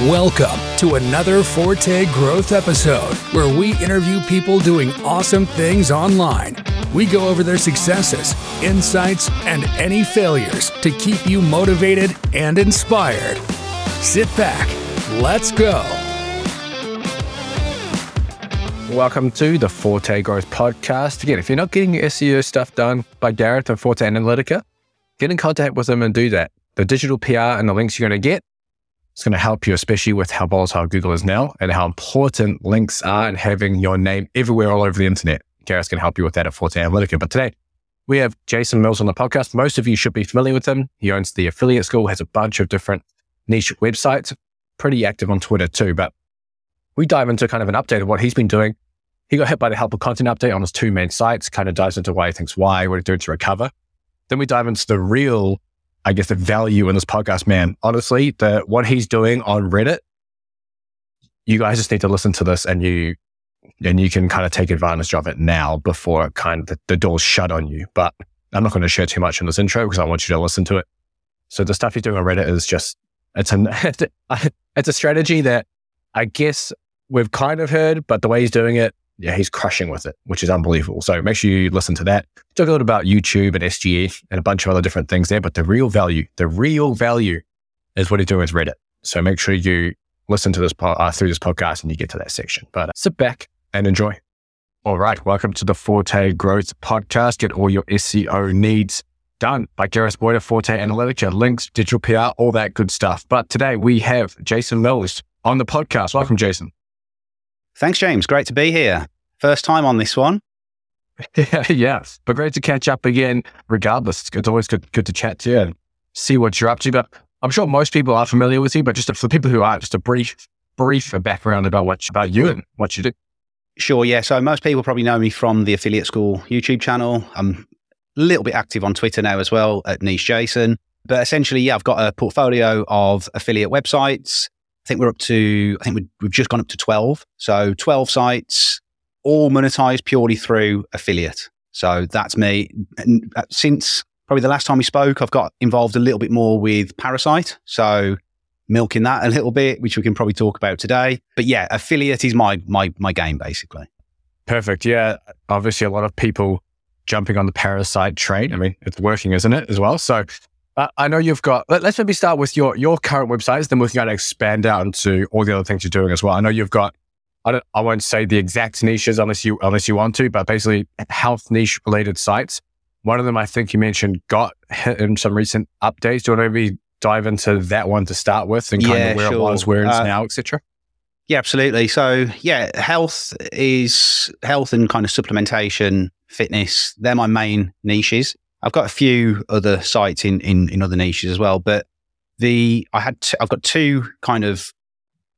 Welcome to another Forte Growth episode where we interview people doing awesome things online. We go over their successes, insights, and any failures to keep you motivated and inspired. Sit back, let's go. Welcome to the Forte Growth Podcast. Again, if you're not getting your SEO stuff done by Gareth and Forte Analytica, get in contact with them and do that. The digital PR and the links you're going to get it's going to help you, especially with how volatile Google is now and how important links are and having your name everywhere all over the internet. Gareth's going to help you with that at Forte Analytica. But today we have Jason Mills on the podcast. Most of you should be familiar with him. He owns the affiliate school, has a bunch of different niche websites, pretty active on Twitter too. But we dive into kind of an update of what he's been doing. He got hit by the helpful content update on his two main sites, kind of dives into why he thinks why, what he's doing to recover. Then we dive into the real I guess, the value in this podcast, man. Honestly, the what he's doing on Reddit, you guys just need to listen to this and you and you can kind of take advantage of it now before kind of the, the door's shut on you. But I'm not going to share too much in this intro because I want you to listen to it. So the stuff he's doing on Reddit is just it's an it's a strategy that I guess we've kind of heard, but the way he's doing it, yeah, he's crushing with it, which is unbelievable. So make sure you listen to that. Talk a little about YouTube and SGE and a bunch of other different things there, but the real value, the real value is what he's doing with Reddit. So make sure you listen to this po- uh, through this podcast and you get to that section. But uh, sit back and enjoy. All right, welcome to the Forte Growth Podcast. Get all your SEO needs done by Gareth Boyd of Forte Analytica, links, digital PR, all that good stuff. But today we have Jason Mills on the podcast. Welcome, Jason. Thanks, James. Great to be here. First time on this one. yeah, yes, but great to catch up again. Regardless, it's always good, good to chat to you and see what you're up to. But I'm sure most people are familiar with you, but just for people who aren't, just a brief, brief background about what about you and what you do. Sure. Yeah. So most people probably know me from the Affiliate School YouTube channel. I'm a little bit active on Twitter now as well at Niche Jason. But essentially, yeah, I've got a portfolio of affiliate websites. I think we're up to, I think we've just gone up to 12. So 12 sites, all monetized purely through affiliate. So that's me. And uh, since probably the last time we spoke, I've got involved a little bit more with Parasite. So milking that a little bit, which we can probably talk about today. But yeah, affiliate is my, my, my game basically. Perfect. Yeah. Obviously a lot of people jumping on the Parasite train. I mean, it's working, isn't it, as well? So I know you've got. Let, us maybe start with your your current websites, then we can kind of expand out into all the other things you're doing as well. I know you've got. I don't. I won't say the exact niches unless you unless you want to, but basically health niche related sites. One of them, I think you mentioned, got hit in some recent updates. Do you want to maybe dive into that one to start with and kind yeah, of where sure. it was, where it's uh, now, etc. Yeah, absolutely. So yeah, health is health and kind of supplementation, fitness. They're my main niches. I've got a few other sites in, in, in other niches as well, but the, I had, t- I've got two kind of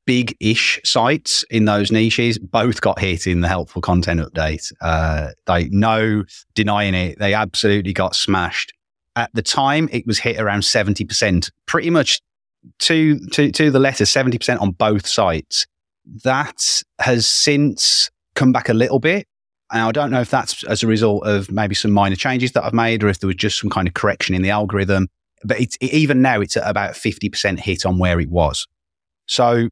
big ish sites in those niches. Both got hit in the helpful content update. Uh, they no denying it. They absolutely got smashed. At the time, it was hit around 70%, pretty much to, to, to the letter, 70% on both sites. That has since come back a little bit. And I don't know if that's as a result of maybe some minor changes that I've made or if there was just some kind of correction in the algorithm. But it's, even now, it's at about 50% hit on where it was. So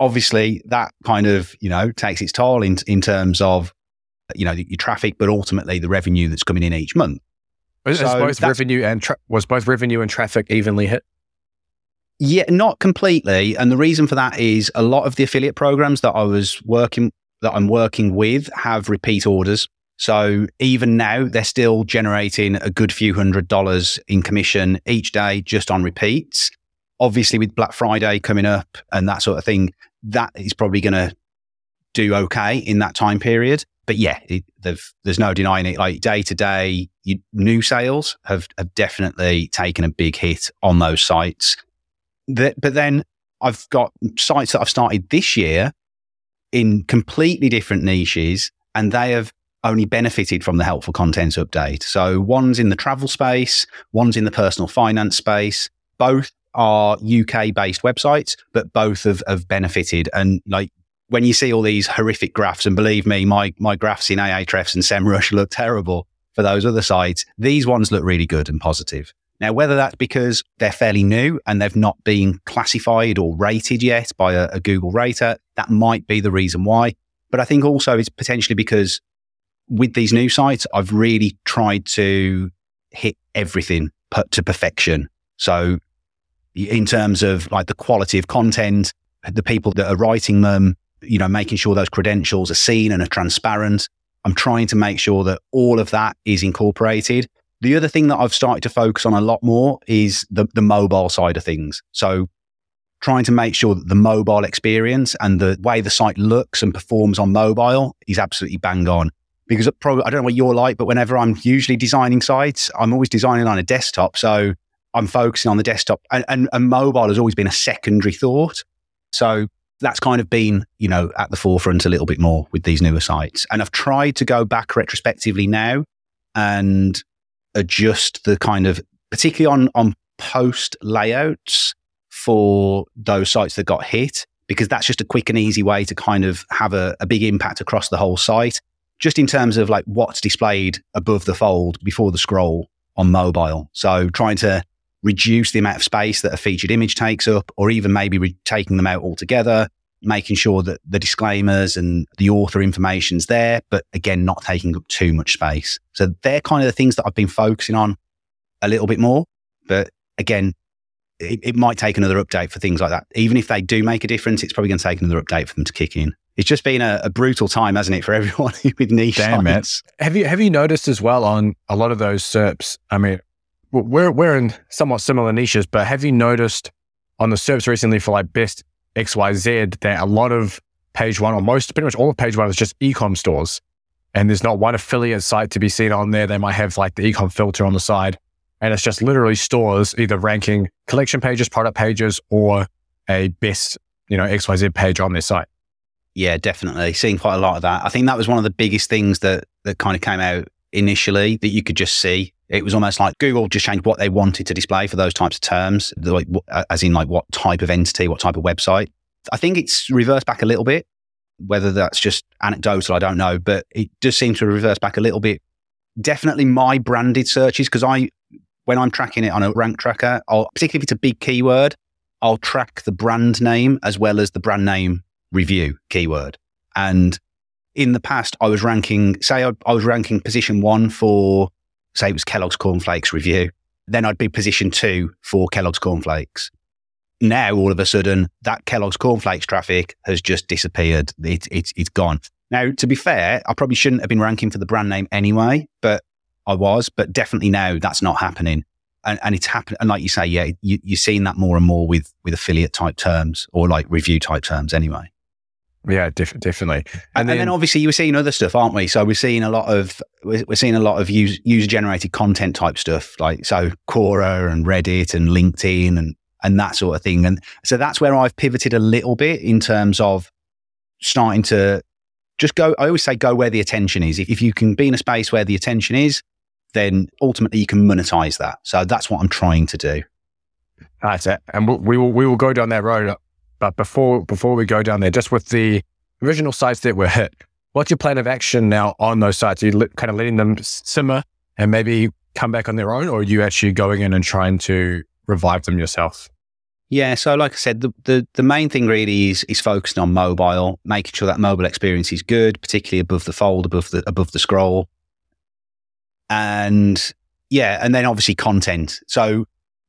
obviously that kind of, you know, takes its toll in, in terms of, you know, your traffic, but ultimately the revenue that's coming in each month. Was so both revenue and tra- was both revenue and traffic evenly hit? Yeah, not completely. And the reason for that is a lot of the affiliate programs that I was working that I'm working with have repeat orders. So even now, they're still generating a good few hundred dollars in commission each day just on repeats. Obviously, with Black Friday coming up and that sort of thing, that is probably going to do okay in that time period. But yeah, it, there's no denying it. Like day to day, new sales have, have definitely taken a big hit on those sites. but then I've got sites that I've started this year in completely different niches and they have only benefited from the helpful content update. So one's in the travel space, one's in the personal finance space. Both are UK based websites, but both have, have benefited. And like when you see all these horrific graphs, and believe me, my, my graphs in Ahrefs and SEMrush look terrible for those other sites. These ones look really good and positive. Now, whether that's because they're fairly new and they've not been classified or rated yet by a, a Google rater, that might be the reason why. But I think also it's potentially because with these new sites, I've really tried to hit everything put to perfection. So in terms of like the quality of content, the people that are writing them, you know, making sure those credentials are seen and are transparent. I'm trying to make sure that all of that is incorporated. The other thing that I've started to focus on a lot more is the, the mobile side of things. So trying to make sure that the mobile experience and the way the site looks and performs on mobile is absolutely bang on. Because probably, I don't know what you're like, but whenever I'm usually designing sites, I'm always designing on a desktop. So I'm focusing on the desktop and, and, and mobile has always been a secondary thought. So that's kind of been, you know, at the forefront a little bit more with these newer sites. And I've tried to go back retrospectively now and adjust the kind of, particularly on, on post layouts for those sites that got hit, because that's just a quick and easy way to kind of have a, a big impact across the whole site, just in terms of like what's displayed above the fold before the scroll on mobile. So trying to reduce the amount of space that a featured image takes up, or even maybe re- taking them out altogether, making sure that the disclaimers and the author information's there, but again, not taking up too much space. So they're kind of the things that I've been focusing on a little bit more. But again, it, it might take another update for things like that. Even if they do make a difference, it's probably going to take another update for them to kick in. It's just been a, a brutal time, hasn't it, for everyone with niche Damn sites. Have you have you noticed as well on a lot of those SERPs? I mean, we're we're in somewhat similar niches, but have you noticed on the SERPs recently for like best XYZ that a lot of page one or most pretty much all of page one is just ecom stores. And there's not one affiliate site to be seen on there. They might have like the ecom filter on the side. And it's just literally stores either ranking collection pages, product pages, or a best, you know, XYZ page on their site. Yeah, definitely. Seeing quite a lot of that. I think that was one of the biggest things that that kind of came out initially that you could just see it was almost like Google just changed what they wanted to display for those types of terms, like as in like what type of entity, what type of website. I think it's reversed back a little bit. Whether that's just anecdotal, I don't know, but it does seem to reverse back a little bit. Definitely my branded searches because I, when I'm tracking it on a rank tracker, I'll particularly if it's a big keyword, I'll track the brand name as well as the brand name review keyword. And in the past, I was ranking, say, I, I was ranking position one for say it was Kellogg's Cornflakes review, then I'd be position two for Kellogg's Cornflakes. Now, all of a sudden, that Kellogg's Cornflakes traffic has just disappeared. It, it, it's gone. Now, to be fair, I probably shouldn't have been ranking for the brand name anyway, but I was. But definitely now that's not happening. And, and it's happening. And like you say, yeah, you, you're seeing that more and more with, with affiliate type terms or like review type terms anyway. Yeah, def- definitely. And, and then, then, obviously you were seeing other stuff, aren't we? So we're seeing a lot of we're seeing a lot of user generated content type stuff, like so Quora and Reddit and LinkedIn and and that sort of thing. And so that's where I've pivoted a little bit in terms of starting to just go. I always say go where the attention is. If, if you can be in a space where the attention is, then ultimately you can monetize that. So that's what I'm trying to do. That's it, and we'll, we will we will go down that road but before before we go down there, just with the original sites that were hit, what's your plan of action now on those sites? Are you li- kind of letting them simmer and maybe come back on their own, or are you actually going in and trying to revive them yourself? Yeah, so like I said, the, the, the main thing really is is focusing on mobile, making sure that mobile experience is good, particularly above the fold, above the above the scroll, and yeah, and then obviously content. So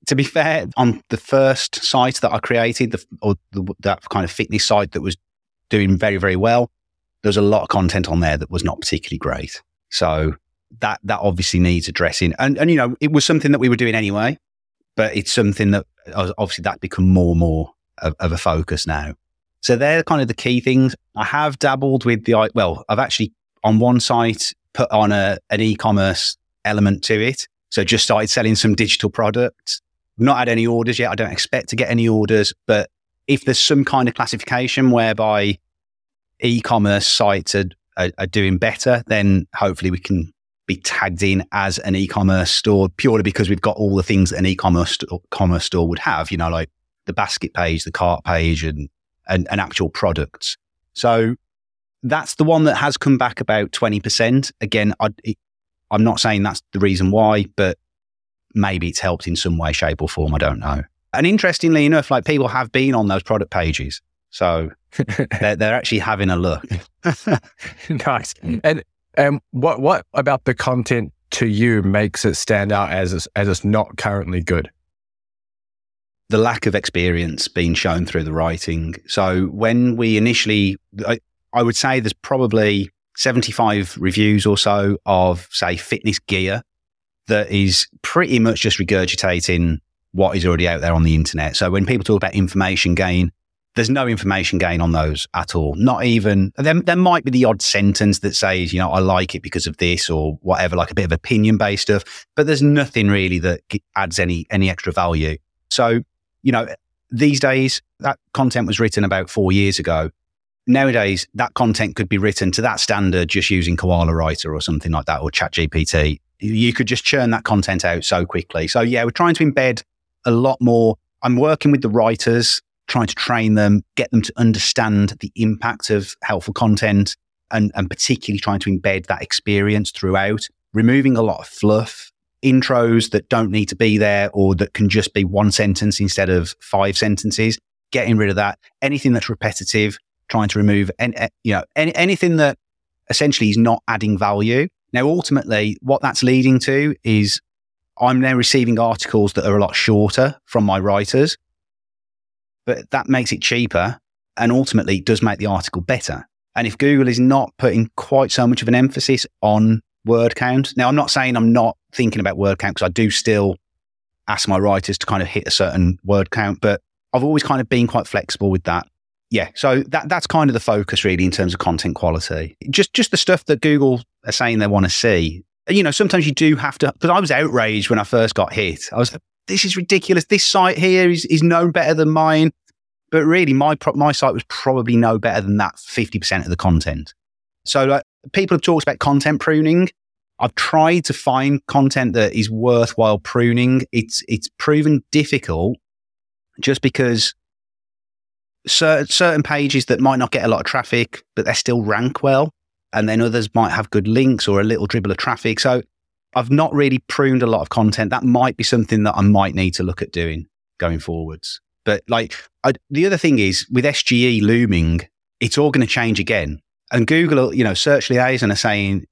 to be fair, on the first site that I created, the, or the, that kind of fitness site that was doing very, very well, there was a lot of content on there that was not particularly great. So that that obviously needs addressing. And and you know, it was something that we were doing anyway, but it's something that uh, obviously that become more and more of, of a focus now. So they're kind of the key things. I have dabbled with the well, I've actually on one site put on a an e-commerce element to it. So just started selling some digital products not had any orders yet. I don't expect to get any orders, but if there's some kind of classification whereby e-commerce sites are, are, are doing better, then hopefully we can be tagged in as an e-commerce store purely because we've got all the things that an e-commerce st- commerce store would have, you know, like the basket page, the cart page and, and, and actual products. So that's the one that has come back about 20%. Again, I, am not saying that's the reason why, but maybe it's helped in some way, shape, or form. I don't know. And interestingly enough, like people have been on those product pages. So they're, they're actually having a look. nice. And um, what what about the content to you makes it stand out as it's, as it's not currently good? The lack of experience being shown through the writing. So when we initially, I, I would say there's probably 75 reviews or so of, say, fitness gear that is pretty much just regurgitating what is already out there on the internet. So when people talk about information gain, there's no information gain on those at all. Not even there, there might be the odd sentence that says, you know, I like it because of this or whatever, like a bit of opinion based stuff. But there's nothing really that adds any any extra value. So, you know, these days that content was written about four years ago. Nowadays, that content could be written to that standard just using Koala Writer or something like that or ChatGPT. You could just churn that content out so quickly. So yeah, we're trying to embed a lot more. I'm working with the writers trying to train them, get them to understand the impact of helpful content, and, and particularly trying to embed that experience throughout, removing a lot of fluff, intros that don't need to be there or that can just be one sentence instead of five sentences, getting rid of that. Anything that's repetitive, trying to remove any, eh, you know, any, anything that essentially is not adding value. Now, ultimately, what that's leading to is I'm now receiving articles that are a lot shorter from my writers but that makes it cheaper and ultimately does make the article better. And if Google is not putting quite so much of an emphasis on word count, now I'm not saying I'm not thinking about word count because I do still ask my writers to kind of hit a certain word count, but I've always kind of been quite flexible with that. Yeah, so that that's kind of the focus really in terms of content quality. Just just the stuff that Google are saying they want to see. You know, sometimes you do have to because I was outraged when I first got hit. I was like, this is ridiculous. This site here is, is no better than mine. But really, my, my site was probably no better than that 50% of the content. So like, people have talked about content pruning. I've tried to find content that is worthwhile pruning. It's, it's proven difficult just because certain, certain pages that might not get a lot of traffic, but they still rank well. And then others might have good links or a little dribble of traffic. So I've not really pruned a lot of content. That might be something that I might need to look at doing going forwards. But like I, the other thing is with SGE looming, it's all going to change again. And Google, you know, search liaison are saying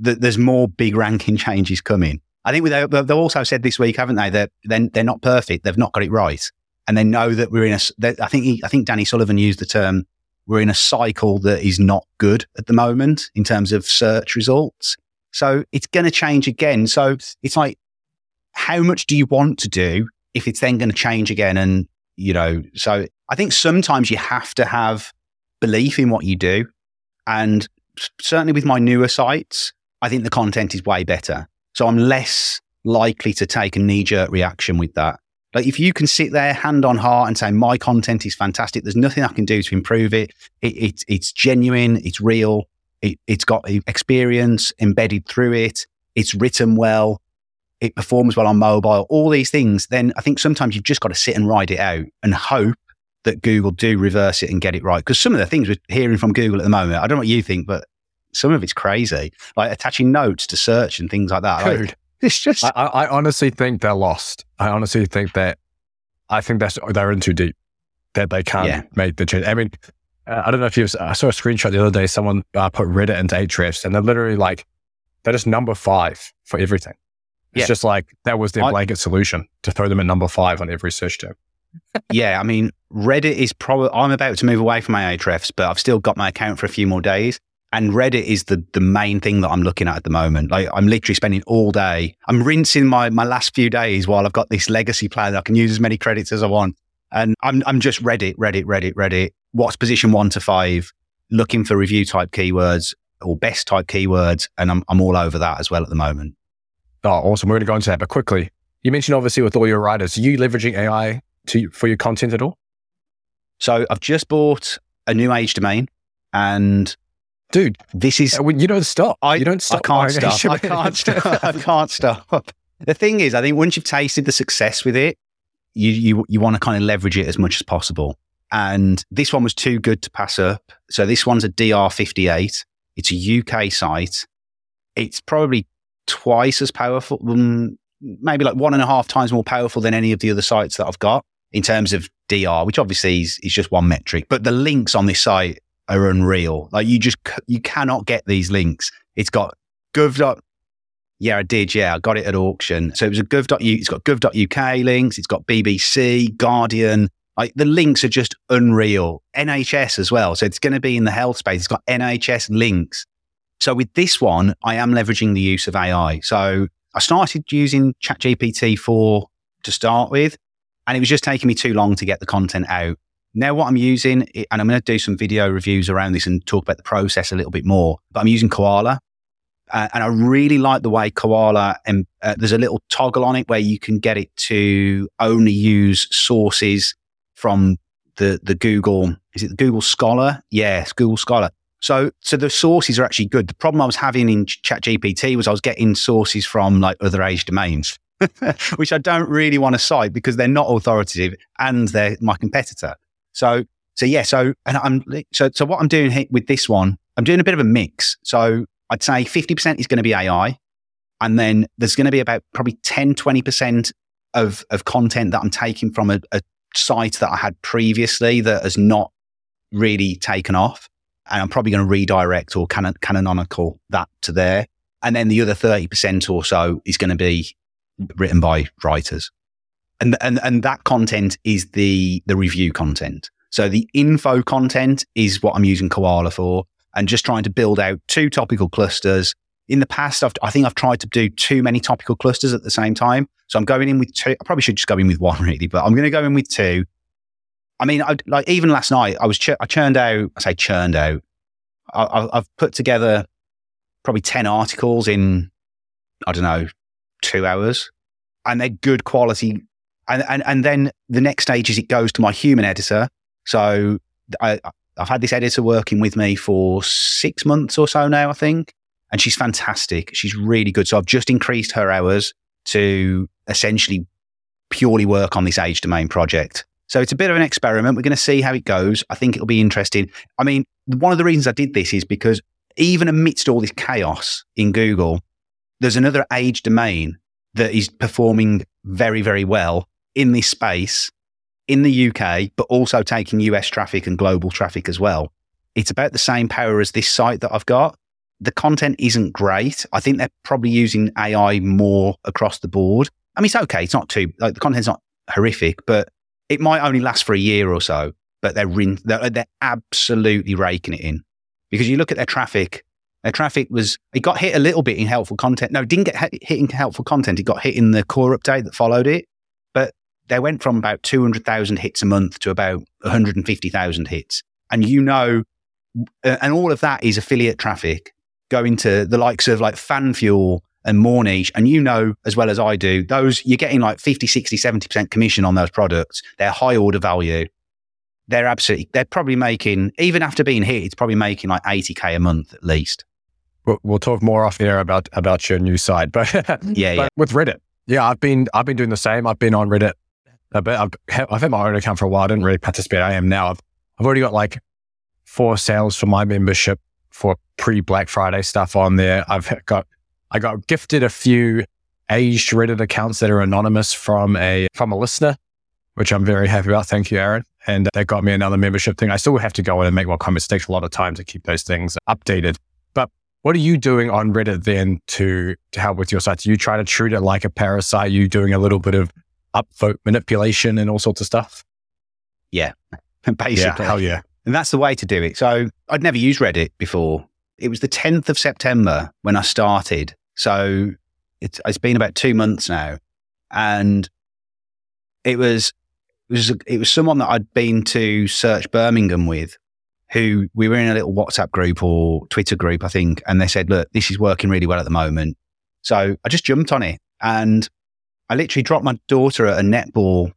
that there's more big ranking changes coming. I think they've also said this week, haven't they? That they're, they're not perfect. They've not got it right. And they know that we're in a, I think, I think Danny Sullivan used the term, we're in a cycle that is not good at the moment in terms of search results. So it's going to change again. So it's like, how much do you want to do if it's then going to change again? And, you know, so I think sometimes you have to have belief in what you do. And certainly with my newer sites, I think the content is way better. So I'm less likely to take a knee jerk reaction with that. Like if you can sit there hand on heart and say, my content is fantastic, there's nothing I can do to improve it. it, it it's genuine, it's real, it, it's got experience embedded through it. It's written well. It performs well on mobile. All these things. Then I think sometimes you've just got to sit and ride it out and hope that Google do reverse it and get it right. Because some of the things we're hearing from Google at the moment, I don't know what you think, but some of it's crazy. Like attaching notes to search and things like that. Dude, like, it's just. I, I, honestly think they're lost. I honestly think that. I think that's they're in too deep. That they can't yeah. make the change. I mean, uh, I don't know if you. I saw a screenshot the other day. Someone uh, put Reddit into Ahrefs, and they're literally like, they're just number five for everything. It's yeah. just like that was their blanket I, solution to throw them at number five on every search term. yeah, I mean, Reddit is probably. I'm about to move away from my Ahrefs, but I've still got my account for a few more days. And Reddit is the the main thing that I'm looking at at the moment. Like I'm literally spending all day. I'm rinsing my my last few days while I've got this legacy plan that I can use as many credits as I want. And I'm I'm just Reddit, Reddit, Reddit, Reddit what's position one to five, looking for review type keywords or best type keywords. And I'm, I'm all over that as well at the moment. Oh, awesome. We're going to go into that. But quickly, you mentioned obviously with all your writers, are you leveraging AI to, for your content at all? So I've just bought a new age domain and dude, this is, you don't stop. I, you don't stop. I can't stop. I can't stop. I can't stop. The thing is, I think once you've tasted the success with it, you, you, you want to kind of leverage it as much as possible. And this one was too good to pass up. So this one's a DR58. It's a UK site. It's probably twice as powerful. Um, maybe like one and a half times more powerful than any of the other sites that I've got in terms of DR, which obviously is, is just one metric. But the links on this site are unreal. Like you just you cannot get these links. It's got gov. Yeah, I did. Yeah, I got it at auction. So it was a gov. It's got gov.uk links. It's got BBC, Guardian. Like the links are just unreal. NHS as well. So it's going to be in the health space. It's got NHS links. So with this one, I am leveraging the use of AI. So I started using ChatGPT 4 to start with, and it was just taking me too long to get the content out. Now, what I'm using, and I'm going to do some video reviews around this and talk about the process a little bit more, but I'm using Koala. Uh, and I really like the way Koala, and uh, there's a little toggle on it where you can get it to only use sources from the, the Google, is it the Google Scholar? Yes, Google Scholar. So, so the sources are actually good. The problem I was having in ChatGPT was I was getting sources from like other age domains, which I don't really want to cite because they're not authoritative and they're my competitor. So, so yeah, so and I'm so so what I'm doing with this one, I'm doing a bit of a mix. So I'd say 50% is going to be AI, and then there's going to be about probably 10, 20% of of content that I'm taking from a, a site that I had previously that has not really taken off, and I'm probably going to redirect or canon, canonical that to there, and then the other 30% or so is going to be written by writers and and and that content is the the review content. So the info content is what I'm using Koala for, and just trying to build out two topical clusters. In the past, I've, I think I've tried to do too many topical clusters at the same time. So I'm going in with two. I probably should just go in with one really, but I'm going to go in with two. I mean, I, like even last night, I was ch- I churned out. I say churned out. I, I've put together probably ten articles in I don't know two hours, and they're good quality and, and, and then the next stage is it goes to my human editor. So I, I've had this editor working with me for six months or so now, I think. And she's fantastic. She's really good. So I've just increased her hours to essentially purely work on this age domain project. So it's a bit of an experiment. We're going to see how it goes. I think it'll be interesting. I mean, one of the reasons I did this is because even amidst all this chaos in Google, there's another age domain that is performing very, very well in this space in the UK, but also taking US traffic and global traffic as well. It's about the same power as this site that I've got. The content isn't great. I think they're probably using AI more across the board. I mean, it's okay. It's not too, like, the content's not horrific, but it might only last for a year or so. But they're, rin- they're, they're absolutely raking it in because you look at their traffic. Their traffic was, it got hit a little bit in helpful content. No, it didn't get hit in helpful content. It got hit in the core update that followed it they went from about 200,000 hits a month to about 150,000 hits. And you know, uh, and all of that is affiliate traffic going to the likes of like FanFuel and Morniche. And you know, as well as I do, those you're getting like 50, 60, 70% commission on those products. They're high order value. They're absolutely, they're probably making, even after being hit, it's probably making like 80K a month at least. We'll, we'll talk more off here about, about your new site, but yeah, but yeah. with Reddit. Yeah, I've been, I've been doing the same. I've been on Reddit but I've, I've had my own account for a while. I didn't really participate. I am now. I've, I've already got like four sales for my membership for pre Black Friday stuff on there. I've got, I got gifted a few aged Reddit accounts that are anonymous from a, from a listener, which I'm very happy about. Thank you, Aaron. And that got me another membership thing. I still have to go in and make more comments. It takes a lot of time to keep those things updated. But what are you doing on Reddit then to, to help with your site? Do you try to treat it like a parasite? Are you doing a little bit of upvote manipulation and all sorts of stuff? Yeah, basically. Yeah, hell yeah. And that's the way to do it. So I'd never used Reddit before. It was the 10th of September when I started. So it's, it's been about two months now. And it was, it was, it was someone that I'd been to Search Birmingham with who we were in a little WhatsApp group or Twitter group, I think. And they said, look, this is working really well at the moment. So I just jumped on it and I literally dropped my daughter at a netball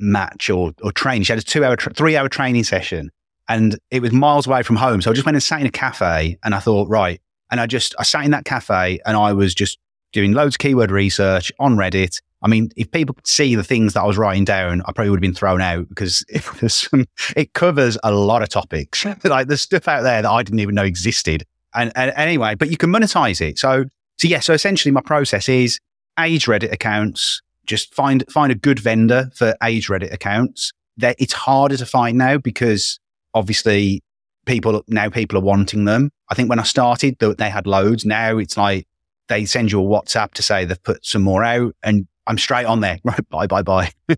match or, or train. She had a two hour, tra- three hour training session and it was miles away from home. So I just went and sat in a cafe and I thought, right. And I just, I sat in that cafe and I was just doing loads of keyword research on Reddit. I mean, if people could see the things that I was writing down, I probably would have been thrown out because it, was, it covers a lot of topics. like there's stuff out there that I didn't even know existed. And, and anyway, but you can monetize it. So, so yeah, so essentially my process is age Reddit accounts. Just find find a good vendor for age Reddit accounts. That it's harder to find now because obviously people now people are wanting them. I think when I started, they had loads. Now it's like they send you a WhatsApp to say they've put some more out, and I'm straight on there. Right, bye, bye, bye.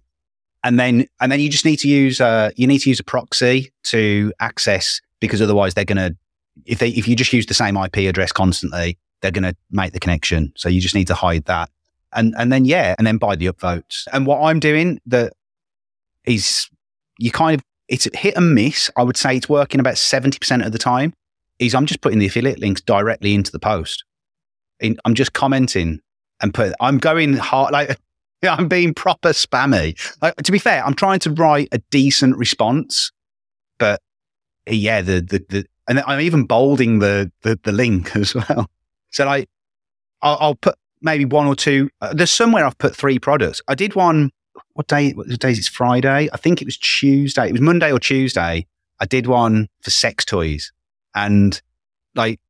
and then and then you just need to use uh, you need to use a proxy to access because otherwise they're to if they if you just use the same IP address constantly, they're to make the connection. So you just need to hide that. And and then yeah, and then buy the upvotes. And what I'm doing that is you kind of it's hit and miss. I would say it's working about 70% of the time. Is I'm just putting the affiliate links directly into the post. In, I'm just commenting and put I'm going hard like I'm being proper spammy. Like, to be fair, I'm trying to write a decent response, but yeah, the the, the and I'm even bolding the, the the link as well. So like, I'll, I'll put maybe one or two. Uh, there's somewhere I've put three products. I did one. What day? What day is it? Friday. I think it was Tuesday. It was Monday or Tuesday. I did one for sex toys, and like,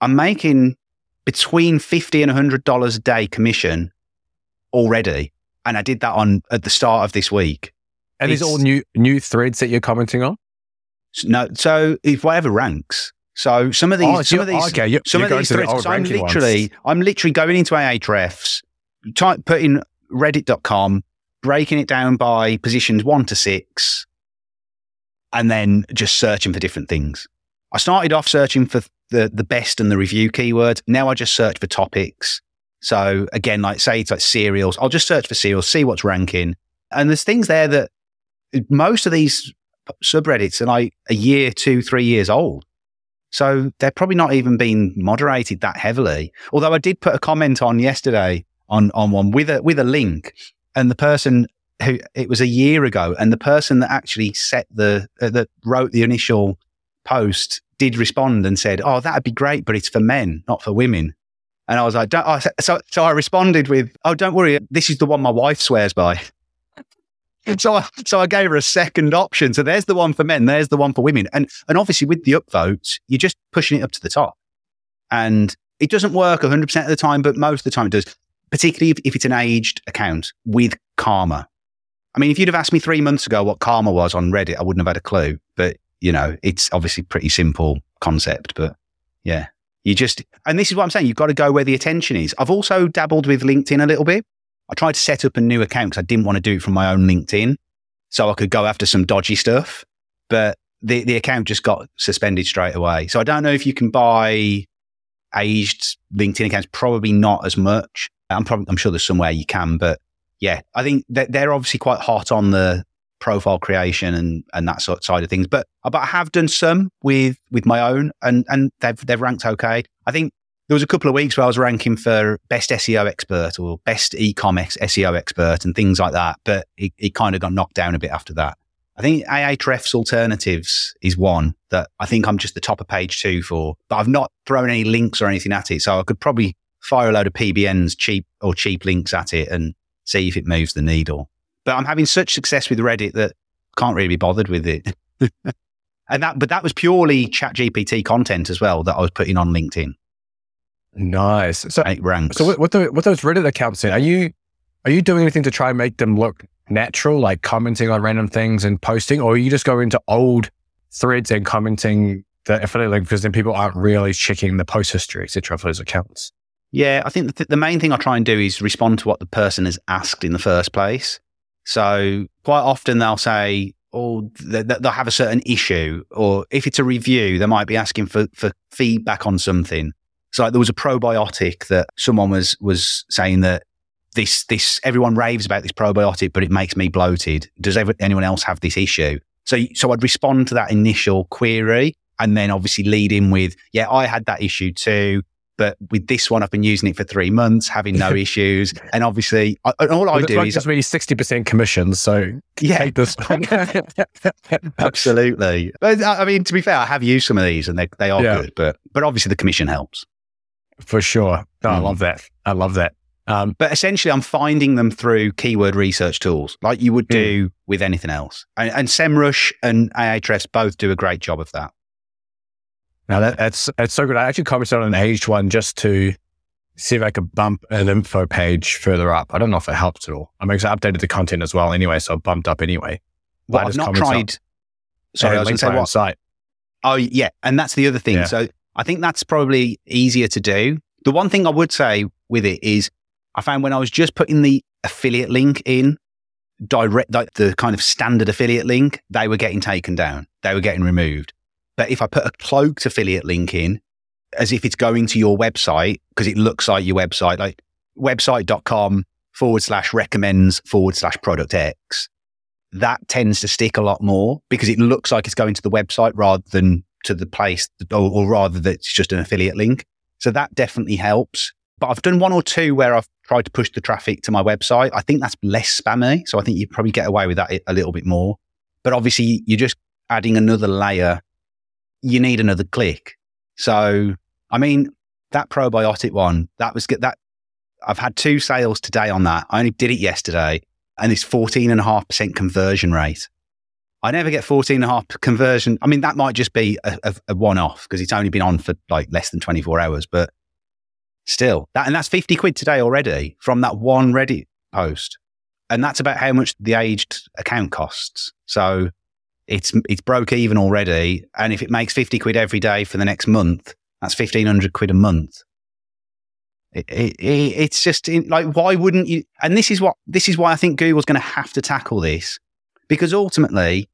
I'm making between fifty and hundred dollars a day commission already, and I did that on at the start of this week. And it's, all new new threads that you're commenting on. No, so if whatever ranks. So some of these, oh, some of these, okay, you're, some of these threads. so I'm literally, ones. I'm literally going into Ahrefs, type putting Reddit.com, breaking it down by positions one to six, and then just searching for different things. I started off searching for the the best and the review keywords. Now I just search for topics. So again, like say it's like cereals, I'll just search for cereals, see what's ranking, and there's things there that most of these subreddits are like a year, two, three years old. So they're probably not even being moderated that heavily. Although I did put a comment on yesterday on, on one with a, with a link and the person who it was a year ago and the person that actually set the, uh, that wrote the initial post did respond and said, Oh, that'd be great, but it's for men, not for women. And I was like, don't, oh, so, so I responded with, Oh, don't worry. This is the one my wife swears by. So I, so I gave her a second option. So there's the one for men, there's the one for women. And and obviously with the upvotes, you're just pushing it up to the top. And it doesn't work 100% of the time, but most of the time it does, particularly if, if it's an aged account with karma. I mean, if you'd have asked me three months ago what karma was on Reddit, I wouldn't have had a clue. But, you know, it's obviously pretty simple concept. But yeah, you just, and this is what I'm saying, you've got to go where the attention is. I've also dabbled with LinkedIn a little bit. I tried to set up a new account because I didn't want to do it from my own LinkedIn so I could go after some dodgy stuff. But the, the account just got suspended straight away. So I don't know if you can buy aged LinkedIn accounts. Probably not as much. I'm probably, I'm sure there's somewhere you can, but yeah, I think that they're obviously quite hot on the profile creation and, and that sort of side of things. But, but I have done some with, with my own and, and they've, they've ranked okay. I think there was a couple of weeks where I was ranking for best SEO expert or best e-commerce SEO expert and things like that. But it, it kind of got knocked down a bit after that. I think Ahrefs alternatives is one that I think I'm just the top of page two for, but I've not thrown any links or anything at it. So I could probably fire a load of PBNs cheap or cheap links at it and see if it moves the needle. But I'm having such success with Reddit that can't really be bothered with it. and that, but that was purely ChatGPT content as well that I was putting on LinkedIn. Nice. So eight ranks. So what, the, what those Reddit accounts in? Are you are you doing anything to try and make them look natural, like commenting on random things and posting, or are you just going into old threads and commenting the affiliate link because then people aren't really checking the post history, etc. for those accounts? Yeah, I think the, the main thing I try and do is respond to what the person has asked in the first place. So quite often they'll say, or they'll have a certain issue, or if it's a review, they might be asking for, for feedback on something. So like there was a probiotic that someone was was saying that this this everyone raves about this probiotic, but it makes me bloated. Does ever, anyone else have this issue? So so I'd respond to that initial query and then obviously lead in with, yeah, I had that issue too. But with this one, I've been using it for three months, having no issues. And obviously, I, and all well, I do like is just really sixty percent commission. So yeah, this. Absolutely. But I mean, to be fair, I have used some of these, and they they are yeah. good. But but obviously, the commission helps. For sure. No, mm. I love that. I love that. Um, but essentially, I'm finding them through keyword research tools, like you would hmm. do mm. with anything else. And, and SEMrush and Ahrefs both do a great job of that. Now that, that's that's so good. I actually commented on an aged one just to see if I could bump an info page further up. I don't know if it helps at all. I mean, I updated the content as well anyway, so it bumped up anyway. I I've not tried. Sorry, I was going to say what? site. Oh, yeah. And that's the other thing. Yeah. So I think that's probably easier to do. The one thing I would say with it is I found when I was just putting the affiliate link in, direct, like the kind of standard affiliate link, they were getting taken down. They were getting removed. But if I put a cloaked affiliate link in, as if it's going to your website, because it looks like your website, like website.com forward slash recommends forward slash product X, that tends to stick a lot more because it looks like it's going to the website rather than to the place, or, or rather that it's just an affiliate link. So that definitely helps. But I've done one or two where I've tried to push the traffic to my website. I think that's less spammy. So I think you probably get away with that a little bit more. But obviously, you're just adding another layer. You need another click. So, I mean, that probiotic one, that was good. That I've had two sales today on that. I only did it yesterday and it's 14.5% conversion rate. I never get 14.5 conversion. I mean, that might just be a, a, a one off because it's only been on for like less than 24 hours, but still that, and that's 50 quid today already from that one Reddit post. And that's about how much the aged account costs. So it's, it's broke even already. And if it makes 50 quid every day for the next month, that's 1500 quid a month. It, it, it, it's just in, like, why wouldn't you? And this is what, this is why I think Google's going to have to tackle this because ultimately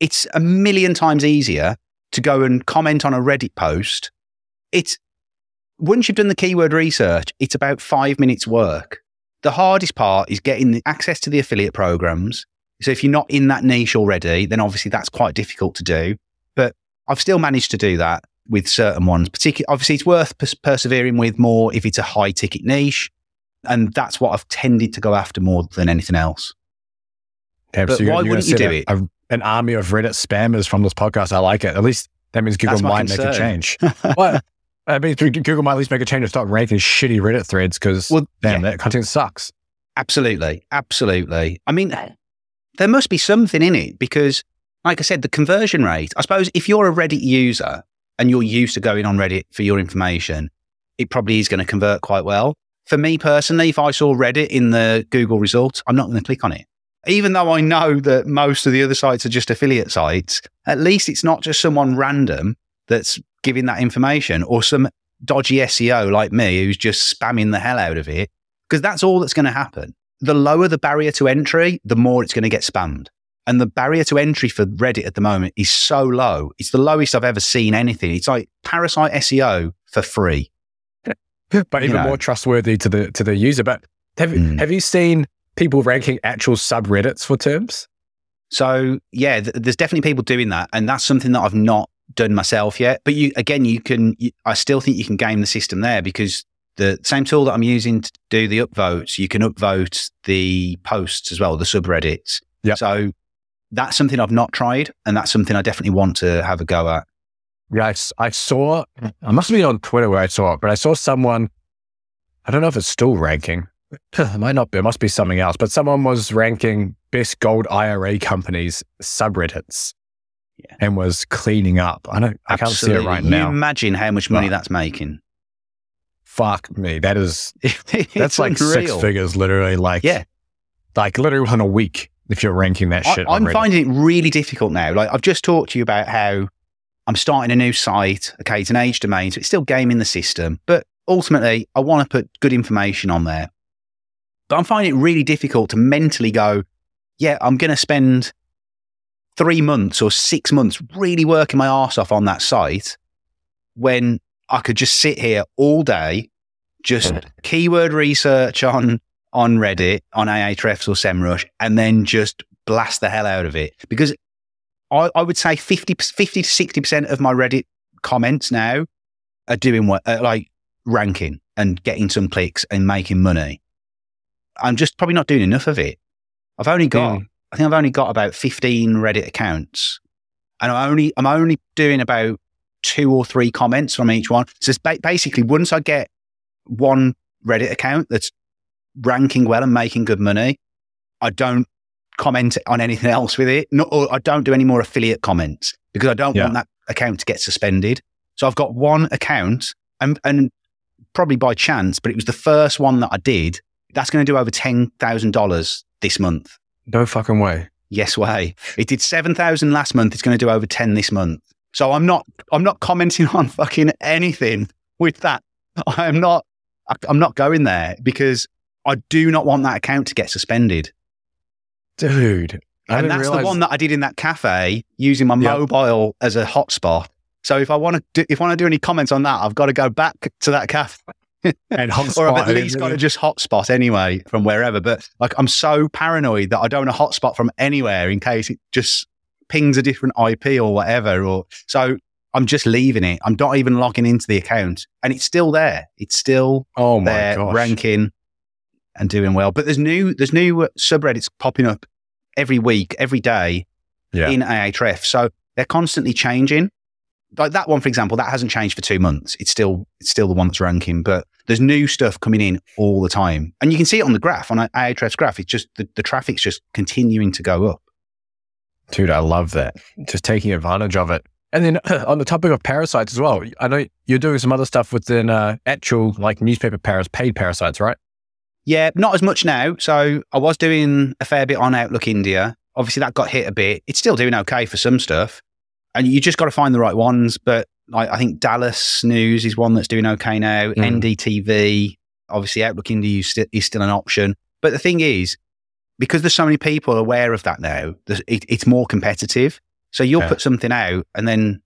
it's a million times easier to go and comment on a Reddit post. It's once you've done the keyword research, it's about five minutes work. The hardest part is getting the access to the affiliate programs. So if you're not in that niche already, then obviously that's quite difficult to do. But I've still managed to do that with certain ones. Particularly, obviously, it's worth pers- persevering with more if it's a high ticket niche, and that's what I've tended to go after more than anything else. Okay, But you're- why you're wouldn't you do set a- a- an army of Reddit spammers from this podcast. I like it. At least that means Google That's might make a change. well, I mean, Google might at least make a change and start ranking shitty Reddit threads because Well, damn, yeah. that content sucks. Absolutely. Absolutely. I mean, there must be something in it because, like I said, the conversion rate, I suppose if you're a Reddit user and you're used to going on Reddit for your information, it probably is going to convert quite well. For me personally, if I saw Reddit in the Google results, I'm not going to click on it. Even though I know that most of the other sites are just affiliate sites, at least it's not just someone random that's giving that information or some dodgy SEO like me who's just spamming the hell out of it because that's all that's going to happen. The lower the barrier to entry, the more it's going to get spammed. And the barrier to entry for Reddit at the moment is so low. It's the lowest I've ever seen anything. It's like Parasite SEO for free. but even You know. more trustworthy to the to the user. But have Mm. have you seen people ranking actual subreddits for terms? So yeah, th- there's definitely people doing that, and that's something that I've not done myself yet. But you again, you can. You, I still think you can game the system there because the same tool that I'm using to do the upvotes, you can upvote the posts as well, the subreddits. Yep. So that's something I've not tried, and that's something I definitely want to have a go at. Yeah, I, I saw. I must have been on Twitter where I saw it, but I saw someone. I don't know if it's still ranking. It might not be. It must be something else. But someone was ranking best gold IRA companies subreddits, Yeah. and was cleaning up. I don't. I can't see it right You now. imagine how much money that's making. Fuck me. That is. That's like six figures, literally. Like Yeah. like literally within a week. If you're ranking that shit, on I'm finding it really difficult now. Like I've just talked to you about how I'm starting a new site. Okay, it's an age domain, so it's still gaming the system, but ultimately I want to put good information on there. But I'm finding it really difficult to mentally go, yeah, I'm going to spend three months or six months really working my arse off on that site when I could just sit here all day, just keyword research on on Reddit, on Ahrefs or SEMrush, and then just blast the hell out of it. Because I, I would say 50, 50 to 60% of my Reddit comments now are doing what, uh, like ranking and getting some clicks and making money. I'm just probably not doing enough of it. I've only got, mm. I think I've only got about 15 Reddit accounts and I'm only, I'm only doing about two or three comments from each one. So it's ba- basically once I get one Reddit account that's ranking well and making good money, I don't comment on anything else with it. Not, or I don't do any more affiliate comments because I don't Yeah. want that account to get suspended. So I've got one account and, and probably by chance, but it was the first one that I did. That's going to do over $10,000 this month. No fucking way. Yes way. It did 7,000 last month. It's going to do over 10 this month. So I'm not, I'm not commenting on fucking anything with that. I'm not, I'm not going there because I do not want that account to get suspended. Dude. I and that's realize, the one that I did in that cafe using my Yeah. mobile as a hotspot. So if I want to do, if I want to do any comments on that, I've got to go back to that cafe, and hotspot or I've at least got to just hotspot anyway from wherever. But like, I'm so paranoid that I don't want to hotspot from anywhere in case it just pings a different IP or whatever. Or so I'm just leaving it. I'm not even logging into the account, and it's still there. It's still Oh my they're gosh. ranking and doing well. But there's new there's new subreddits popping up every week, every day Yeah. in Ahrefs. So they're constantly changing. Like that one, for example, that hasn't changed for two months. It's still it's still the one that's ranking, but there's new stuff coming in all the time, and you can see it on the graph on Ahrefs' graph. It's just the, the traffic's just continuing to go up. Dude, I love that. Just taking advantage of it. And then on the topic of parasites as well, I know you're doing some other stuff within uh, actual like newspaper paras, paid parasites, right? Yeah, not as much now. So I was doing a fair bit on Outlook India. Obviously, that got hit a bit. It's still doing okay for some stuff, and you just got to find the right ones. But like, I think Dallas News is one that's doing okay now. Mm. NDTV, obviously, Outlook India is, is still an option. But the thing is, because there's so many people aware of that now, it, it's more competitive. So you'll Yeah. put something out, and then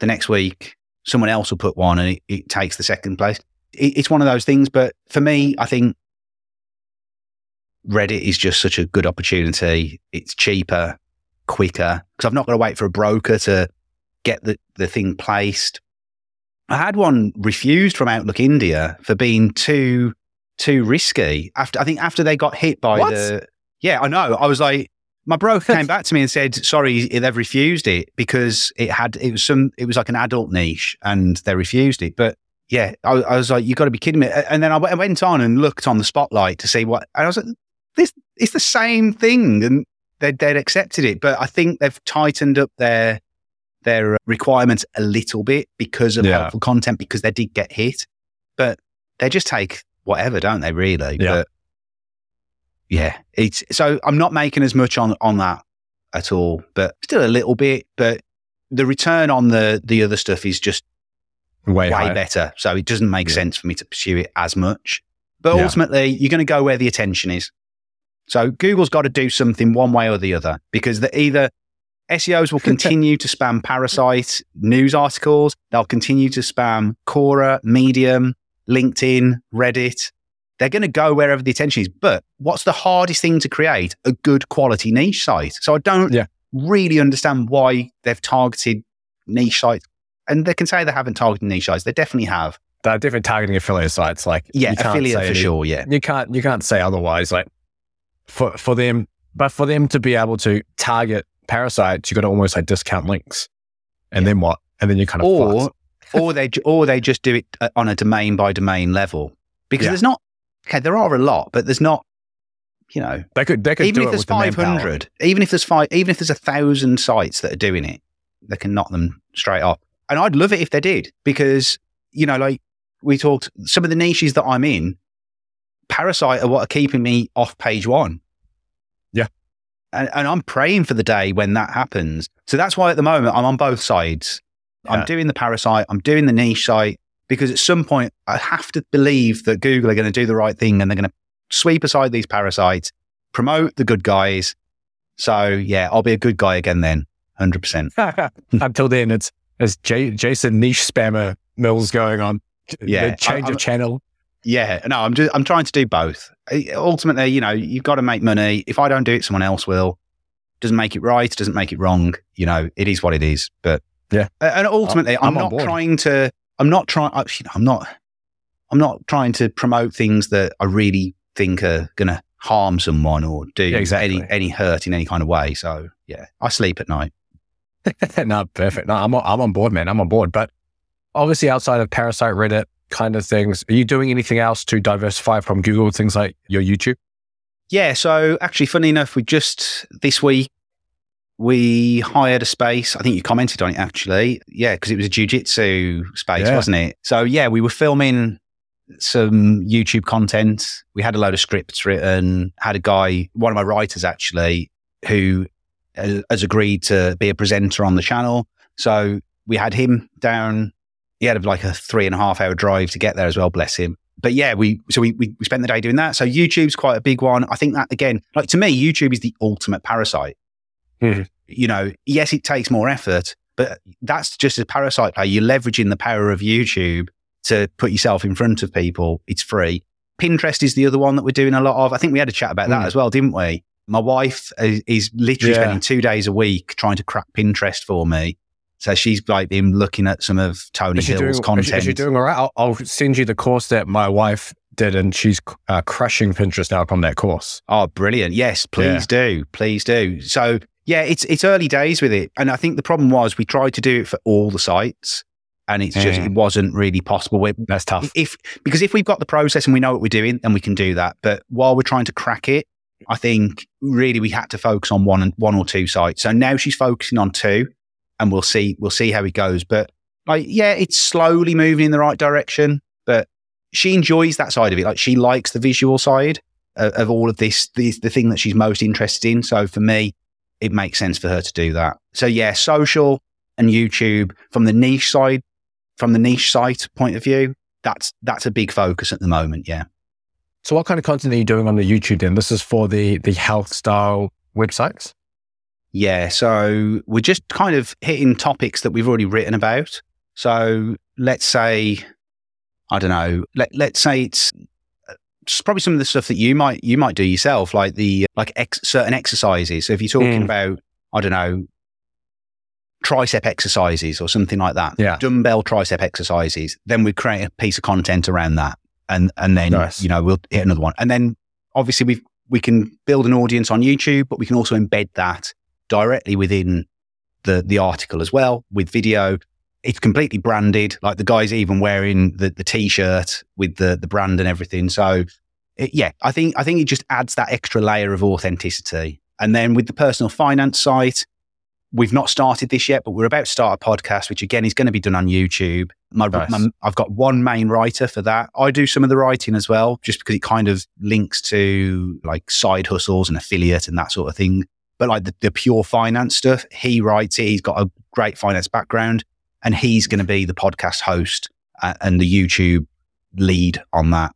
the next week, someone else will put one, and it, it takes the second place. It, it's one of those things. But for me, I think Reddit is just such a good opportunity. It's cheaper, quicker, because I've not got to wait for a broker to get the, the thing placed. I had one refused from Outlook India for being too too risky. After I think after they got hit by What? the yeah, I know. I was like, my broker came back to me and said, "Sorry, they've refused it because it had it was some it was like an adult niche and they refused it." But yeah, I, I was like, "You got to be kidding me!" And then I w- I went on and looked on the spotlight to see what, and I was like, "This it's the same thing," and they they'd accepted it. But I think they've tightened up their their uh, requirements a little bit because of Yeah. helpful content because they did get hit. But they just take whatever, don't they? Really? Yeah. But yeah, it's so I'm not making as much on on that at all, but still a little bit. But the return on the the other stuff is just Way, way better. So it doesn't make Yeah. sense for me to pursue it as much. But ultimately, you're going to go where the attention is. So Google's got to do something one way or the other because the, either SEOs will continue to spam parasite news articles, they'll continue to spam Quora, Medium, LinkedIn, Reddit. They're going to go wherever the attention is. But what's the hardest thing to create? A good quality niche site. So I don't Yeah. really understand why they've targeted niche sites. And they can say they haven't targeted niche sites. They definitely have. They're definitely targeting affiliate sites. Like Yeah, affiliate for any- sure. Yeah. You can't you can't say otherwise. Like for for them, but for them to be able to target parasites, you've got to almost like discount links, and Yeah. then what? And then you kind of Or, or they or they just do it uh, on a domain by domain level because Yeah. there's not okay. There are a lot, but there's not. You know, they could they could even do if it there's with the 500, even if there's five, even if there's a thousand sites that are doing it, they can knock them straight off. And I'd love it if they did because, you know, like we talked, some of the niches that I'm in, Parasite are what are keeping me off page one. Yeah. And, and I'm praying for the day when that happens. So that's why at the moment I'm on both sides. Yeah. I'm doing the Parasite, I'm doing the niche site because at some point I have to believe that Google are going to do the right thing and they're going to sweep aside these parasites, promote the good guys. So yeah, I'll be a good guy again then, hundred percent. Until then, it's it's J- Jason niche spammer mills going on. Yeah, the change I- of channel. Yeah, no, I'm just I'm trying to do both. Ultimately, you know, you've got to make money. If I don't do it, someone else will. Doesn't make it right, doesn't make it wrong. You know, it is what it is. But Yeah. And ultimately, I'm I'm, not board. trying to. I'm not trying. I'm not. I'm not trying to promote things that I really think are going to harm someone or do Yeah, exactly. any any hurt in any kind of way. So yeah, I sleep at night. no, perfect. No, I'm on, I'm on board, man. I'm on board. But obviously, outside of Parasite, Reddit kind of things, are you doing anything else to diversify from Google? Things like your YouTube. Yeah, so actually, funny enough, we just this week we hired a space. I think you commented on it actually. Yeah, because it was a jujitsu space, Yeah. wasn't it? So yeah, we were filming some YouTube content. We had a load of scripts written. Had a guy, one of my writers actually, who uh, has agreed to be a presenter on the channel. So we had him down. He had like a three and a half hour drive to get there as well. Bless him. But yeah, we so we, we we spent the day doing that. So YouTube's quite a big one. I think that again, like to me, YouTube is the ultimate parasite. Mhm. You know, yes, it takes more effort, but that's just a parasite play. You're leveraging the power of YouTube to put yourself in front of people. It's free. Pinterest is the other one that we're doing a lot of. I think we had a chat about that Mm. as well, didn't we? My wife is, is literally Yeah. spending two days a week trying to crack Pinterest for me. So she's like been looking at some of Tony Is Hill's doing, is, content. she, is she doing all right? I'll, I'll send you the course that my wife did, and she's uh, crushing Pinterest now from that course. Oh, brilliant. Yes, please do. Please do. So yeah, it's it's early days with it. And I think the problem was we tried to do it for all the sites and it's just Mm. it wasn't really possible. We- That's tough. If because if we've got the process and we know what we're doing, then we can do that. But while we're trying to crack it, I think really we had to focus on one and one or two sites. So now she's focusing on two and we'll see we'll see how it goes. But like yeah, it's slowly moving in the right direction. But she enjoys that side of it. Like she likes the visual side of, of all of this, the, the thing that she's most interested in. So for me, it makes sense for her to do that. So yeah, social and YouTube from the niche side, from the niche site point of view, that's that's a big focus at the moment. Yeah. So, what kind of content are you doing on the YouTube then? This is for the the health style websites. Yeah, so we're just kind of hitting topics that we've already written about. So let's say, I don't know, let let's say it's, it's probably some of the stuff that you might you might do yourself, like the like ex- certain exercises. So if you're talking Mm. about, I don't know, tricep exercises or something like that, Yeah. dumbbell tricep exercises, then we create a piece of content around that, and and then Nice. you know we'll hit another one, and then obviously we've we can build an audience on YouTube, but we can also embed that directly within the the article as well with video. It's completely branded. Like the guy's even wearing the, the t-shirt with the the brand and everything. So it, yeah, I think I think it just adds that extra layer of authenticity. And then with the personal finance site, we've not started this yet, but we're about to start a podcast, which again is going to be done on YouTube. My, Nice. my- I've got one main writer for that. I do some of the writing as well, just because it kind of links to like side hustles and affiliate and that sort of thing. But like the, the pure finance stuff, he writes it. He's got a great finance background, and he's going to be the podcast host uh, and the YouTube lead on that.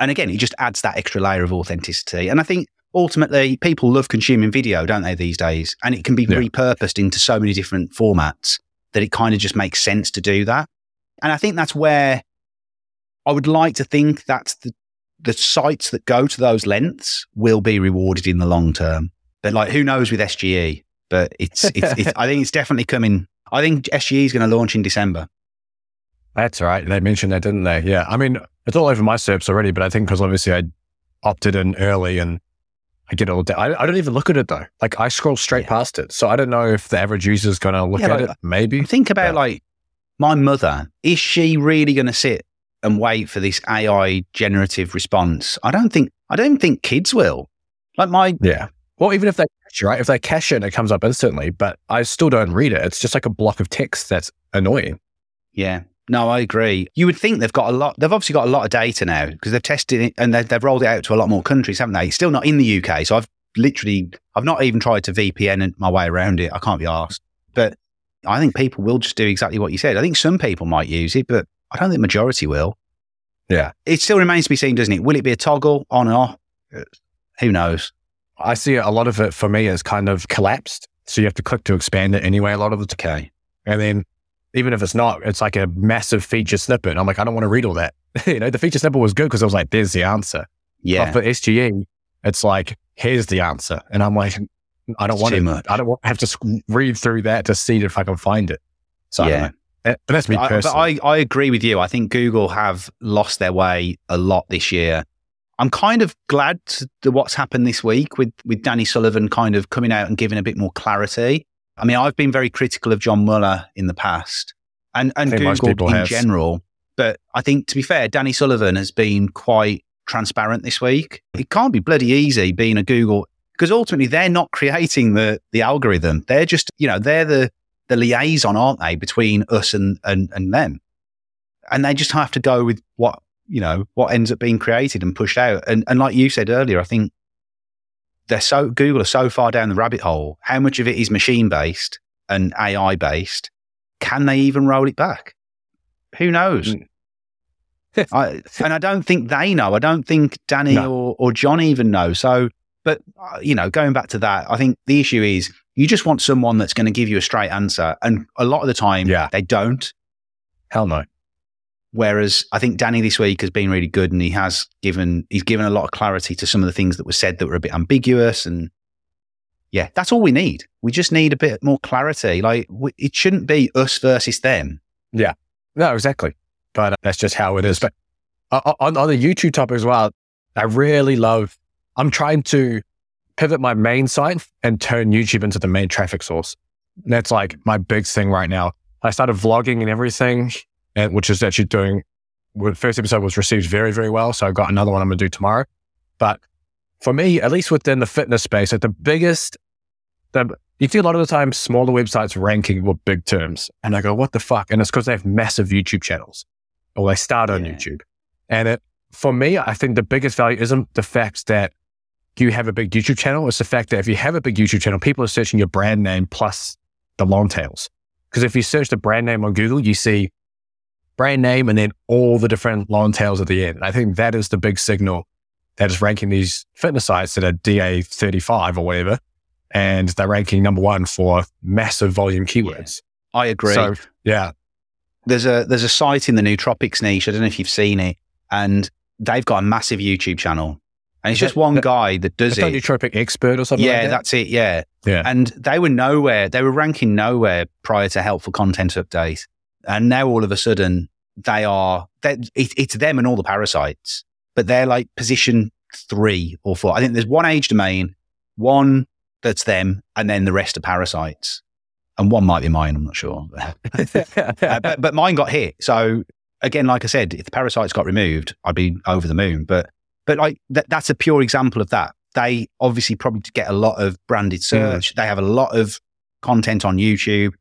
And again, it just adds that extra layer of authenticity. And I think ultimately people love consuming video, don't they, these days? And it can be Yeah. repurposed into so many different formats that it kind of just makes sense to do that. And I think that's where I would like to think that the, the sites that go to those lengths will be rewarded in the long term. But like, who knows with SGE? But it's, it's, it's I think it's definitely coming. I think SGE is going to launch in December. That's right. They mentioned that, didn't they? Yeah. I mean, it's all over my SERPs already, but I think because obviously I opted in early and I get all day. I, I don't even look at it though. Like I scroll straight Yeah. past it. So I don't know if the average user is going to look Yeah, at like- it. Maybe. Think about like my mother. Is she really going to sit and wait for this AI generative response? I don't think. I don't think kids will. Like my Yeah. Well, even if they right? If they cache it it comes up instantly, but I still don't read it. It's just like a block of text that's annoying. yeah. No, I agree. You would think they've got a lot. They've obviously got a lot of data now because they've tested it and they've, they've rolled it out to a lot more countries, haven't they? It's still not in the UK, so I've literally I've not even tried to VPN my way around it. I can't be asked, but I think people will just do exactly what you said. I think some people might use it, but I don't think majority will. Yeah. It still remains to be seen, doesn't it? Will it be a toggle on and off? Uh, Who knows? I see a lot of it for me is kind of collapsed. So you have to click to expand it anyway, a lot of the. Okay. And then even if it's not, it's like a massive feature snippet. I'm like, I don't want to read all that. you know, the feature snippet was good because I was like, there's the answer. Yeah. But for SGE, it's like, here's the answer. And I'm like, I don't It's want to, much. I don't want have to read through that to see if I can find it. So I Yeah. know. Eh, but that's me I, but. I, I agree with you. I think Google have lost their way a lot this year. I'm kind of glad to what's happened this week with, with Danny Sullivan kind of coming out and giving a bit more clarity. I mean, I've been very critical of John Mueller in the past and, and I think most people Google in general. But I think, to be fair, Danny Sullivan has been quite transparent this week. It can't be bloody easy being a Google because ultimately they're not creating the, the algorithm. They're just, you know, they're the, the liaison, aren't they, between us and, and, and them? And they just have to go with what you know, what ends up being created and pushed out. And, and like you said earlier, I think they're so, Google are so far down the rabbit hole. How much of it is machine based and AI based? Can they even roll it back? Who knows? Mm. I, and I don't think they know. I don't think Danny No. or, or John even know. So, but, uh, you know, going back to that, I think the issue is you just want someone that's going to give you a straight answer. And a lot of the time, Yeah. they don't. Hell no. Whereas I think Danny this week has been really good and he has given, he's given a lot of clarity to some of the things that were said that were a bit ambiguous. And yeah, that's all we need. We just need a bit more clarity. Like w- it shouldn't be us versus them. Yeah, no, exactly. But uh, that's just how it is. But o- on, on the YouTube topic as well, I really love, I'm trying to pivot my main site and turn YouTube into the main traffic source. And that's like my big thing right now. I started vlogging and everything, and, which is actually doing, well, the first episode was received very, very well. So I've got another one I'm going to do tomorrow. But for me, at least within the fitness space, like the biggest, the, you see a lot of the time smaller websites ranking with big terms. And I go, what the fuck? And it's because they have massive YouTube channels or they start on Yeah. YouTube. And it, for me, I think the biggest value isn't the fact that you have a big YouTube channel. It's the fact that if you have a big YouTube channel, people are searching your brand name plus the long tails. Because if you search the brand name on Google, you see brand name and then all the different long tails at the end. I think that is the big signal that is ranking these fitness sites that are DA 35 or whatever. And they're ranking number one for massive volume keywords. I agree. So, yeah. there's a there's a site in the nootropics niche. I don't know if you've seen it, and they've got a massive YouTube channel, and it's just one that- guy that does it. nootropic expert or something Yeah, like that. that's it. Yeah, Yeah. And they were nowhere. They were ranking nowhere prior to helpful content update, and now all of a sudden they are. It, it's them and all the parasites, but they're like position three or four. I think there's one age domain, one that's them, and then the rest are parasites, and one might be mine. I'm not sure. Uh, but, but mine got hit. So again, like I said, if the parasites got removed, I'd be over the moon. But but like that, that's a pure example of that. They obviously probably get a lot of branded search. They have a lot of content on YouTube.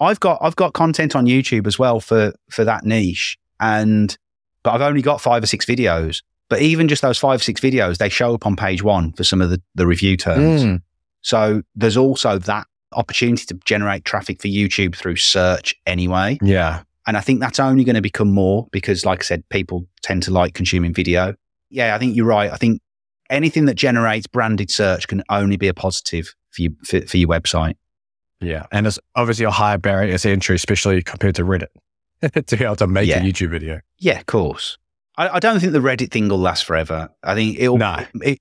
I've got I've got content on YouTube as well for for that niche, and but I've only got five or six videos. But even just those five or six videos, they show up on page one for some of the, the review terms. Mm. So there's also that opportunity to generate traffic for YouTube through search anyway. Yeah. And I think that's only going to become more because, like I said, people tend to like consuming video. Yeah, I think you're right. I think anything that generates branded search can only be a positive for you for, for your website. Yeah. And it's obviously a higher barrier to entry, especially compared to Reddit, to be able to make Yeah. a YouTube video. Yeah, of course. I, I don't think the Reddit thing will last forever. I think it'll. No. It,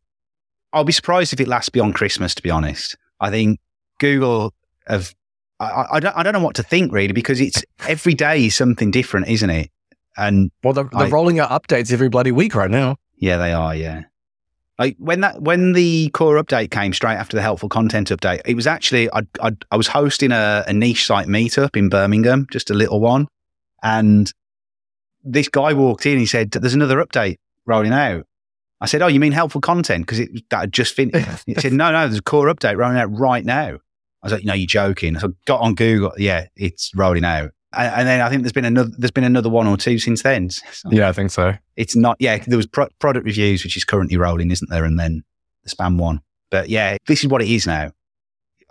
I'll be surprised if it lasts beyond Christmas. To be honest, I think Google have. I, I- don't. I don't know what to think really because it's every day is something different, isn't it? And Well, they're, they're rolling out updates every bloody week right now. Yeah, they are. Yeah, like when that when the core update came straight after the helpful content update, it was actually I I, I was hosting a, a niche site meetup in Birmingham, just a little one, and this guy walked in. He said, "There's another update rolling out." I said, "Oh, you mean helpful content?" Because it that had just finished. he said, "No, no, there's a core update rolling out right now." I was like, "No, you're joking." So I got on Google. Yeah, it's rolling out. And, and then I think there's been another there's been another one or two since then. So- Yeah, I think so. it's not yeah there was pro- product reviews which is currently rolling isn't there and then the spam one but yeah this is what it is now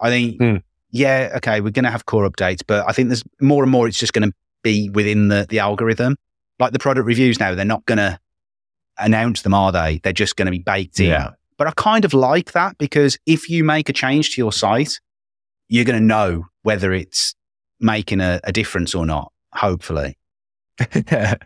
i think Hmm. yeah okay we're going to have core updates but i think there's more and more it's just going to be within the the algorithm like the product reviews now they're not going to announce them are they they're just going to be baked in Yeah. but i kind of like that because if you make a change to your site you're going to know whether it's making a, a difference or not hopefully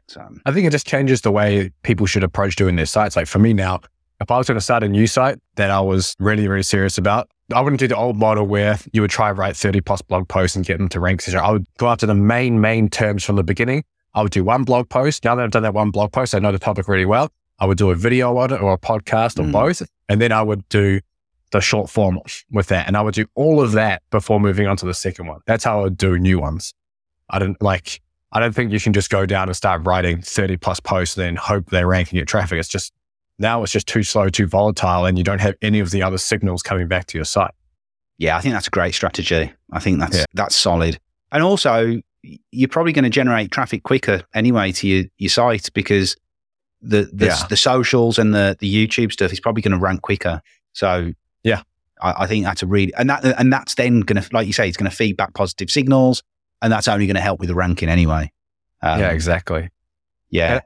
so I think it just changes the way people should approach doing their sites. Like for me now, if I was going to start a new site that I was really, really serious about, I wouldn't do the old model where you would try write 30 plus blog posts and get them to rank. I would go after the main, main terms from the beginning. I would do one blog post. Now that I've done that one blog post, I know the topic really well. I would do a video on it or a podcast or Mm. both. And then I would do the short form with that. And I would do all of that before moving on to the second one. That's how I would do new ones. I don't like, I don't think you can just go down and start writing 30 plus posts and then hope they rank and get traffic. It's just, now it's just too slow, too volatile, and you don't have any of the other signals coming back to your site. Yeah, I think that's a great strategy. I think that's Yeah. that's solid. And also, you're probably going to generate traffic quicker anyway to your, your site because the the, Yeah. the socials and the the YouTube stuff is probably going to rank quicker. So Yeah. I, I think that's a really and that and that's then going to like you say, it's going to feed back positive signals, and that's only going to help with the ranking anyway. Um, yeah, exactly. yeah. Yeah.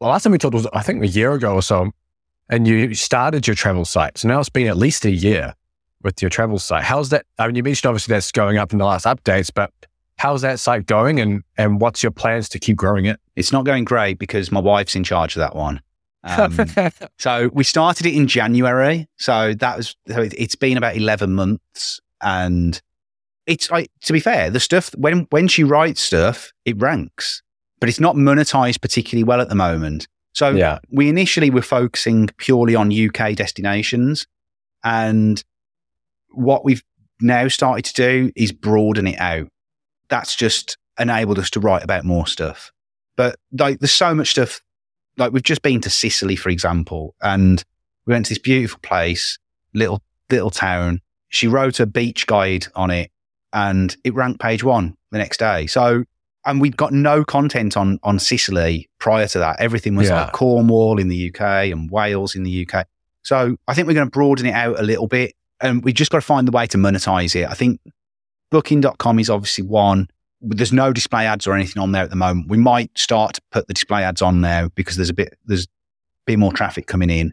The last time we talked was, I think, a year ago or so, and you started your travel site. So now it's been at least a year with your travel site. How's that? I mean, you mentioned obviously that's going up in the last updates, but how's that site going and, and what's your plans to keep growing it? It's not going great because my wife's in charge of that one. Um, so we started it in January. So that was, so it- it's been about 11 months. And it's like, to be fair, the stuff, when, when she writes stuff, it ranks, but it's not monetized particularly well at the moment. So yeah. we initially were focusing purely on UK destinations. And what we've now started to do is broaden it out. That's just enabled us to write about more stuff. But like, there's so much stuff. Like, we've just been to Sicily, for example, and we went to this beautiful place, little, little town. She wrote a beach guide on it and it ranked page one the next day. So, and we'd got no content on, on Sicily prior to that. Everything was Yeah. like Cornwall in the UK and Wales in the UK. So I think we're going to broaden it out a little bit and we just got to find the way to monetize it. I think booking.com is obviously one. There's no display ads or anything on there at the moment. We might start to put the display ads on now because there's a bit, there's a bit more traffic coming in,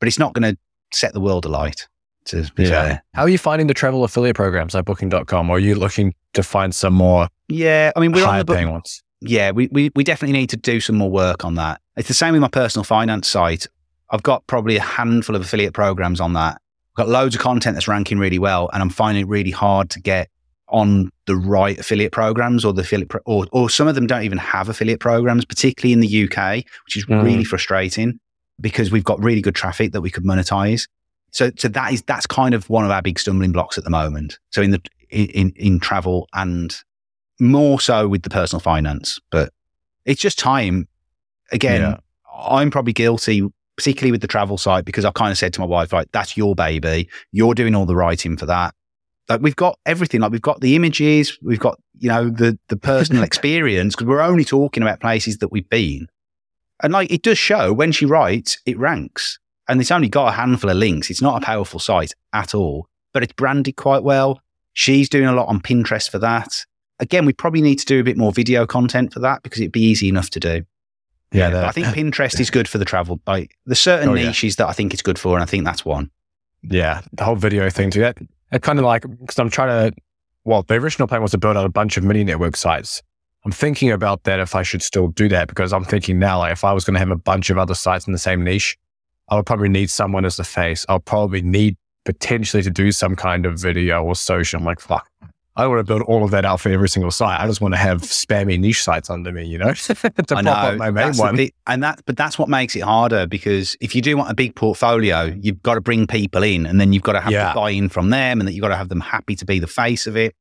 but it's not going to set the world alight. To be fair. How are you finding the travel affiliate programs like booking.com? Or are you looking to find some more Yeah. I mean, we're on the book, paying ones? yeah, we, we, we definitely need to do some more work on that. It's the same with my personal finance site. I've got probably a handful of affiliate programs on that. I've got loads of content that's ranking really well, and I'm finding it really hard to get on the right affiliate programs or the affiliate pro- or, or some of them don't even have affiliate programs, particularly in the UK, which is Mm. really frustrating because we've got really good traffic that we could monetize. So, so that is that's kind of one of our big stumbling blocks at the moment. So in the in in travel and more so with the personal finance, but it's just time. Again, Yeah. I'm probably guilty, particularly with the travel site, because I kind of said to my wife, like, that's your baby. You're doing all the writing for that. Like we've got everything. Like we've got the images, we've got, you know, the the personal experience, because we're only talking about places that we've been. And like it does show when she writes, it ranks. And it's only got a handful of links. It's not a powerful site at all, but it's branded quite well. She's doing a lot on Pinterest for that. Again, we probably need to do a bit more video content for that because it'd be easy enough to do. Yeah. That- I think Pinterest is good for the travel. Like there's oh, certain Oh, yeah. niches that I think it's good for, and I think that's one. Yeah, the whole video thing too. That, that kind of like because I'm trying to. Well, the original plan was to build out a bunch of mini network sites. I'm thinking about that if I should still do that because I'm thinking now, like if I was going to have a bunch of other sites in the same niche, I would probably need someone as the face. I'll probably need potentially to do some kind of video or social. I'm like, fuck. I don't want to build all of that out for every single site. I just want to have spammy niche sites under me, you know, to I pop up my main that's one. and that, but that's what makes it harder because if you do want a big portfolio, you've got to bring people in, and then you've got to have Yeah. the buy-in from them, and that you've got to have them happy to be the face of it.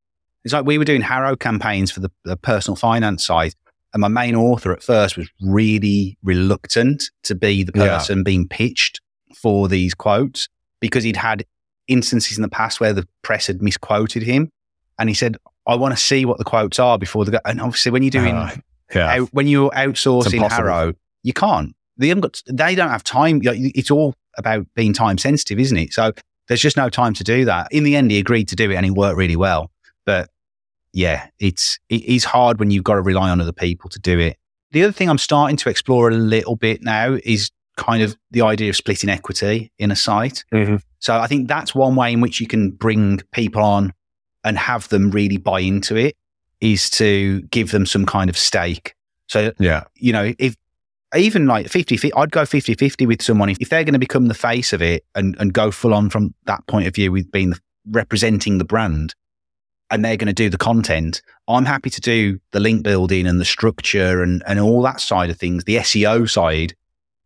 It's like we were doing HARO campaigns for the, the personal finance side, and my main author at first was really reluctant to be the Yeah. person being pitched for these quotes because he'd had instances in the past where the press had misquoted him, and he said, "I want to see what the quotes are before the go." And obviously, when you're doing Uh, yeah. out, when you're outsourcing. HARO, you can't. They haven't got. They don't have time. It's all about being time sensitive, isn't it? So there's just no time to do that. In the end, he agreed to do it, and it worked really well. But yeah, it's it is hard when you've got to rely on other people to do it. The other thing I'm starting to explore a little bit now is kind of the idea of splitting equity in a site. Mhm. So I think that's one way in which you can bring people on and have them really buy into it is to give them some kind of stake. So, Yeah. you know, if even like 50 50, I'd go 50 50 with someone. If, if they're going to become the face of it and, and go full on from that point of view with being the, representing the brand and they're going to do the content, I'm happy to do the link building and the structure and, and all that side of things, the SEO side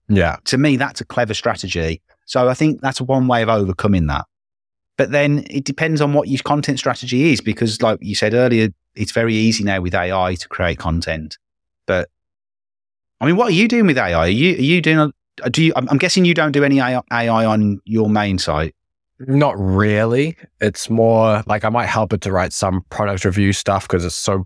Yeah. to me, that's a clever strategy. So I think that's one way of overcoming that. But then it depends on what your content strategy is, because like you said earlier, it's very easy now with AI to create content. But I mean, what are you doing with AI? Are you, are you doing, a, do you, I'm guessing you don't do any AI AI on your main site. Not really. It's more like I might help it to write some product review stuff because it's so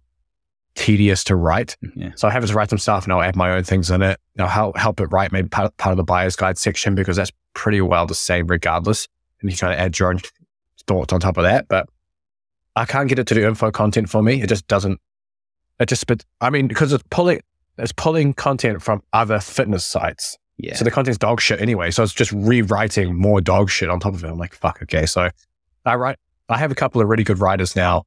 tedious to write. Mm-hmm, yeah. So I have it to write some stuff and I'll add my own things in it. I'll help, help it write maybe part, part of the buyer's guide section because that's pretty well the same regardless. And you kind of add your own thoughts on top of that. But I can't get it to do info content for me. It just doesn't, it just, but I mean, because it's pulling, it's pulling content from other fitness sites. Yeah. So the content's dog shit anyway. So it's just rewriting more dog shit on top of it. I'm like, fuck, okay. So I write, I have a couple of really good writers now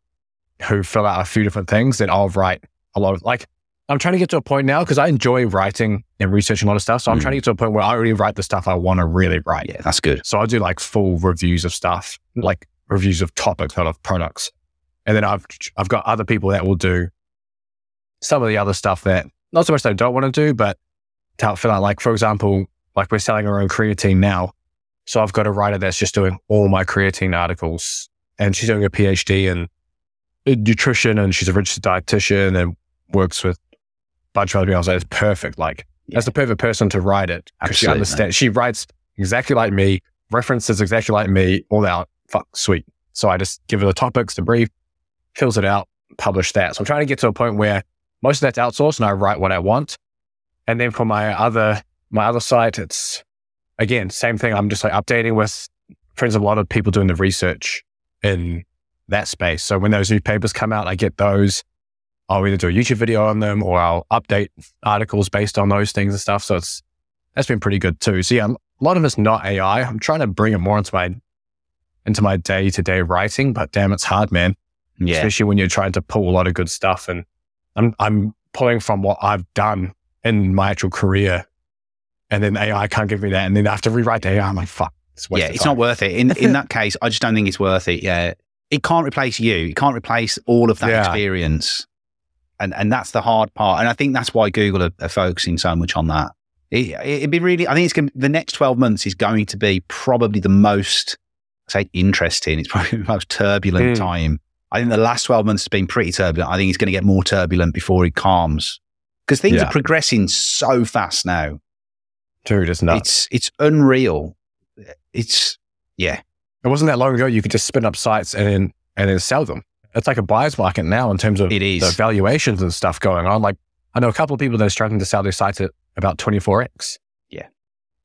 who fill out a few different things that I'll write a lot of. Like, I'm trying to get to a point now because I enjoy writing and researching a lot of stuff. So I'm Mm. trying to get to a point where I already write the stuff I want to really write. yeah, that's good. So I do like full reviews of stuff, like reviews of topics, not of products. And then I've I've got other people that will do some of the other stuff that not so much they don't want to do, but to help fill out. Like for example, like we're selling our own creatine now. So I've got a writer that's just doing all my creatine articles, and she's doing a PhD in in nutrition, and she's a registered dietitian and works with bunch of other people. So it's perfect. Like Yeah. that's the perfect person to write it because she understands. She writes exactly like me, references exactly like me, all out. Fuck, sweet. So I just give her the topics, the brief, fills it out, publish that. So I'm trying to get to a point where most of that's outsourced and I write what I want. And then for my other my other site, it's again same thing. I'm just like updating with friends of a lot of people doing the research in that space. So when those new papers come out, I get those. I'll either do a YouTube video on them or I'll update articles based on those things and stuff. So it's that's been pretty good too. So yeah, a lot of it's not AI. I'm trying to bring it more into my into my day to day writing, but damn, it's hard, man. Yeah. Especially when you're trying to pull a lot of good stuff. And I'm I'm pulling from what I've done in my actual career, and then AI can't give me that, and then I have to rewrite the AI. I'm like, fuck. It's yeah, it's not worth it. In in that case, I just don't think it's worth it. Yeah, it can't replace you. It can't replace all of that Yeah. experience, and and that's the hard part. And I think that's why Google are, are focusing so much on that. It, it'd be really. I think it's going. The next twelve months is going to be probably the most, I say, interesting. It's probably the most turbulent Mm. time. I think the last twelve months has been pretty turbulent. I think it's going to get more turbulent before it calms because things Yeah. are progressing so fast now. Dude, it's nuts. It's it's unreal. It's yeah. It wasn't that long ago. You could just spin up sites and then and then sell them. It's like a buyer's market now in terms of It is. the valuations and stuff going on. Like I know a couple of people that are struggling to sell their sites at about 24x. Yeah.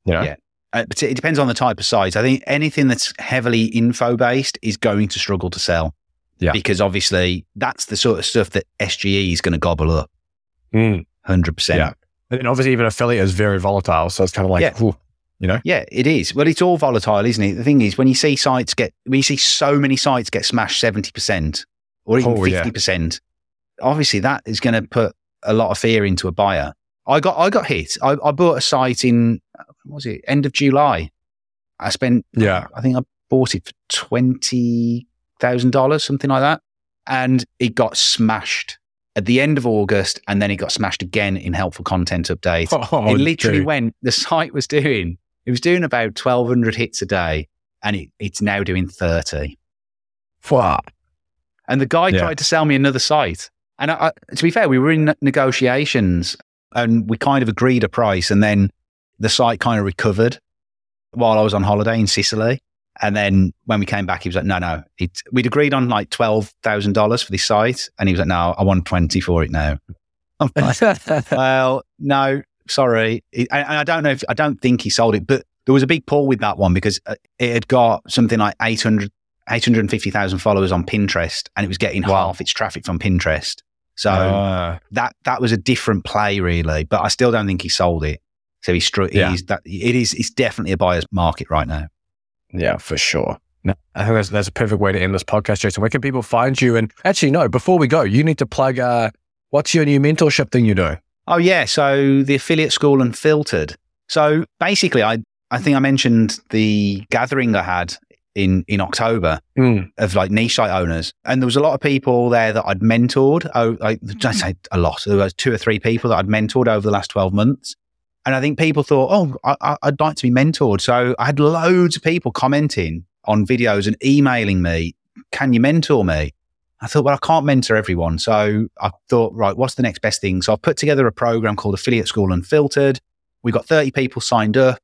You know? Yeah. Uh, but it depends on the type of site. I think anything that's heavily info based is going to struggle to sell. Yeah. Because obviously that's the sort of stuff that SGE is going to gobble up Mm. 100%. Yeah. And obviously even affiliate is very volatile. So it's kind of like, Yeah. ooh, you know? Yeah, it is. Well, it's all volatile, isn't it? The thing is, when you see sites get, when you see so many sites get smashed 70% or even Oh, yeah. 50%, obviously that is going to put a lot of fear into a buyer. I got, I got hit. I, I bought a site in, what was it, end of July. I spent Yeah. I think I bought it for twenty thousand dollars, something like that, and it got smashed at the end of August, and then it got smashed again in helpful content update. Oh, it literally dude. went. The site was doing. It was doing about twelve hundred hits a day, and it, it's now doing thirty. Fuck. And the guy Yeah. tried to sell me another site. And I, I, to be fair, we were in negotiations, and we kind of agreed a price, and then the site kind of recovered while I was on holiday in Sicily. And then when we came back, he was like, no, no. It, we'd agreed on like $12,000 for this site. And he was like, no, I want 20 for it now. Like, well, no, sorry. And I don't know if, I don't think he sold it, but there was a big pull with that one because uh, it had got something like 800, 850,000 followers on Pinterest and it was getting Wow. half its traffic from Pinterest. So Ah. that, that was a different play really, but I still don't think he sold it. So he's, str- Yeah. he's that, it is, it's definitely a buyer's market right now. Yeah, for sure. No, I think that's, that's a perfect way to end this podcast, Jason. Where can people find you? And actually, no, before we go, you need to plug uh, what's your new mentorship thing you do? Oh yeah, so the affiliate school Unfiltered. So basically, I I think I mentioned the gathering I had in in October Mm. of like niche site owners, and there was a lot of people there that I'd mentored. Oh, like I say a lot. There was two or three people that I'd mentored over the last twelve months, and I think people thought, oh, I, I- I'd like to be mentored. So I had loads of people commenting on videos and emailing me, "Can you mentor me?" I thought, well, I can't mentor everyone. So I thought, right, what's the next best thing? So I've put together a program called Affiliate School Unfiltered. We've got 30 people signed up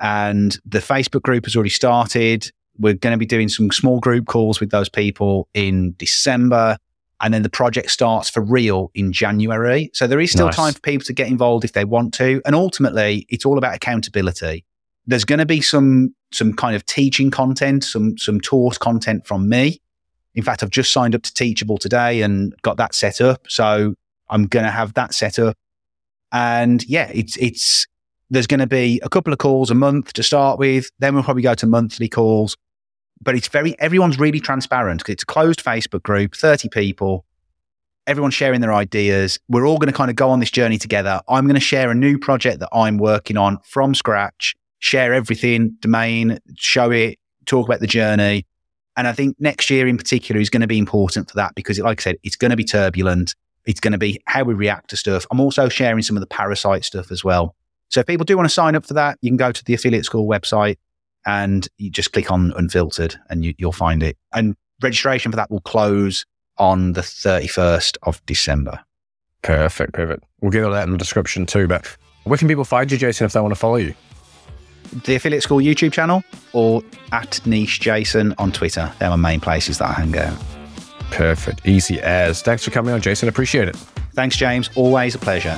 and the Facebook group has already started. We're going to be doing some small group calls with those people in December. And then the project starts for real in January. So there is still Nice. time for people to get involved if they want to. And ultimately, it's all about accountability. There's going to be some some kind of teaching content, some some taught content from me. In fact, I've just signed up to Teachable today and got that set up. So I'm going to have that set up. And yeah, it's it's there's going to be a couple of calls a month to start with. Then we'll probably go to monthly calls. But it's very everyone's really transparent because it's a closed Facebook group, 30 people. Everyone's sharing their ideas. We're all going to kind of go on this journey together. I'm going to share a new project that I'm working on from scratch, share everything, domain, show it, talk about the journey. And I think next year in particular is going to be important for that because, like I said, it's going to be turbulent. It's going to be how we react to stuff. I'm also sharing some of the parasite stuff as well. So if people do want to sign up for that, you can go to the affiliate school website and you just click on unfiltered and you, you'll find it. And registration for that will close on the 31st of December. Perfect, perfect. We'll get all that in the description too. But where can people find you, Jason, if they want to follow you? The affiliate school YouTube channel or at niche Jason on Twitter. They're my main places that I hang out. Perfect. Easy as. Thanks for coming on, Jason. Appreciate it. Thanks, James. Always a pleasure.